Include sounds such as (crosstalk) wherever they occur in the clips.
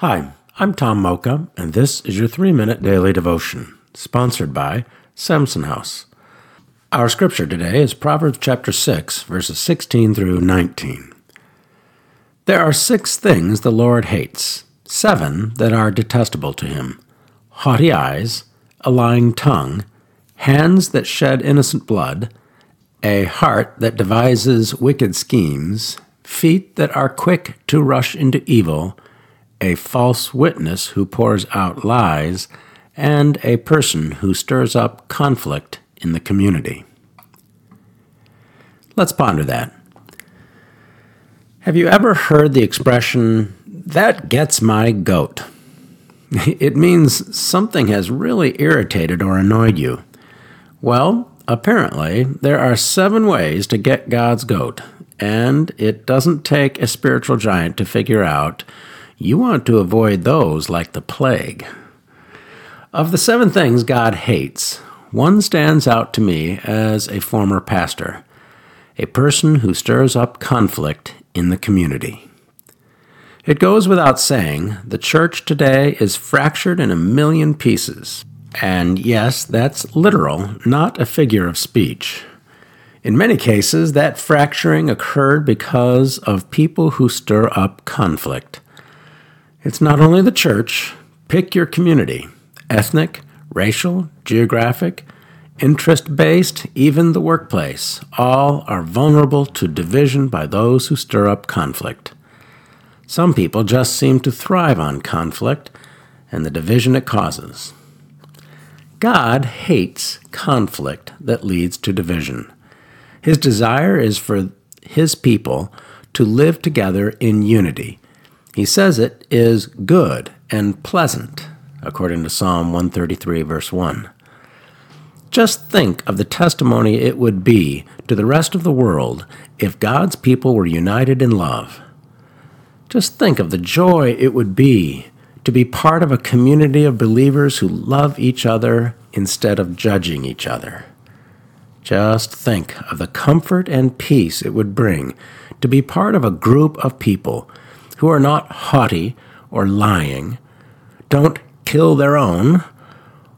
Hi, I'm Tom Mocha, and this is your three minute daily devotion, sponsored by Samson House. Our scripture today is Proverbs chapter 6, verses 16 through 19. There are six things the Lord hates, seven that are detestable to him haughty eyes, a lying tongue, hands that shed innocent blood, a heart that devises wicked schemes, feet that are quick to rush into evil, a false witness who pours out lies, and a person who stirs up conflict in the community. Let's ponder that. Have you ever heard the expression, that gets my goat? (laughs) It means something has really irritated or annoyed you. Well, apparently, there are seven ways to get God's goat, and it doesn't take a spiritual giant to figure out you want to avoid those like the plague. Of the seven things God hates, one stands out to me as a former pastor a person who stirs up conflict in the community. It goes without saying, the church today is fractured in a million pieces. And yes, that's literal, not a figure of speech. In many cases, that fracturing occurred because of people who stir up conflict. It's not only the church, pick your community ethnic, racial, geographic, interest based, even the workplace. All are vulnerable to division by those who stir up conflict. Some people just seem to thrive on conflict and the division it causes. God hates conflict that leads to division. His desire is for his people to live together in unity. He says it is good and pleasant, according to Psalm 133, verse 1. Just think of the testimony it would be to the rest of the world if God's people were united in love. Just think of the joy it would be to be part of a community of believers who love each other instead of judging each other. Just think of the comfort and peace it would bring to be part of a group of people who are not haughty or lying, don't kill their own,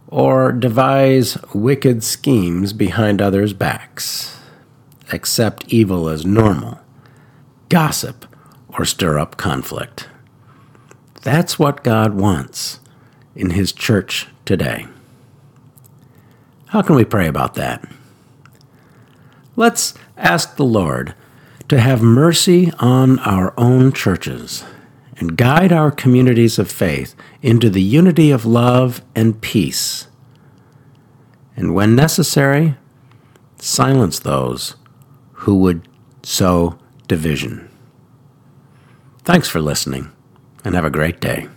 or devise wicked schemes behind others' backs, accept evil as normal, gossip, or stir up conflict. That's what God wants in His church today. How can we pray about that? Let's ask the Lord to have mercy on our own churches and guide our communities of faith into the unity of love and peace. And when necessary, silence those who would sow division. Thanks for listening and have a great day.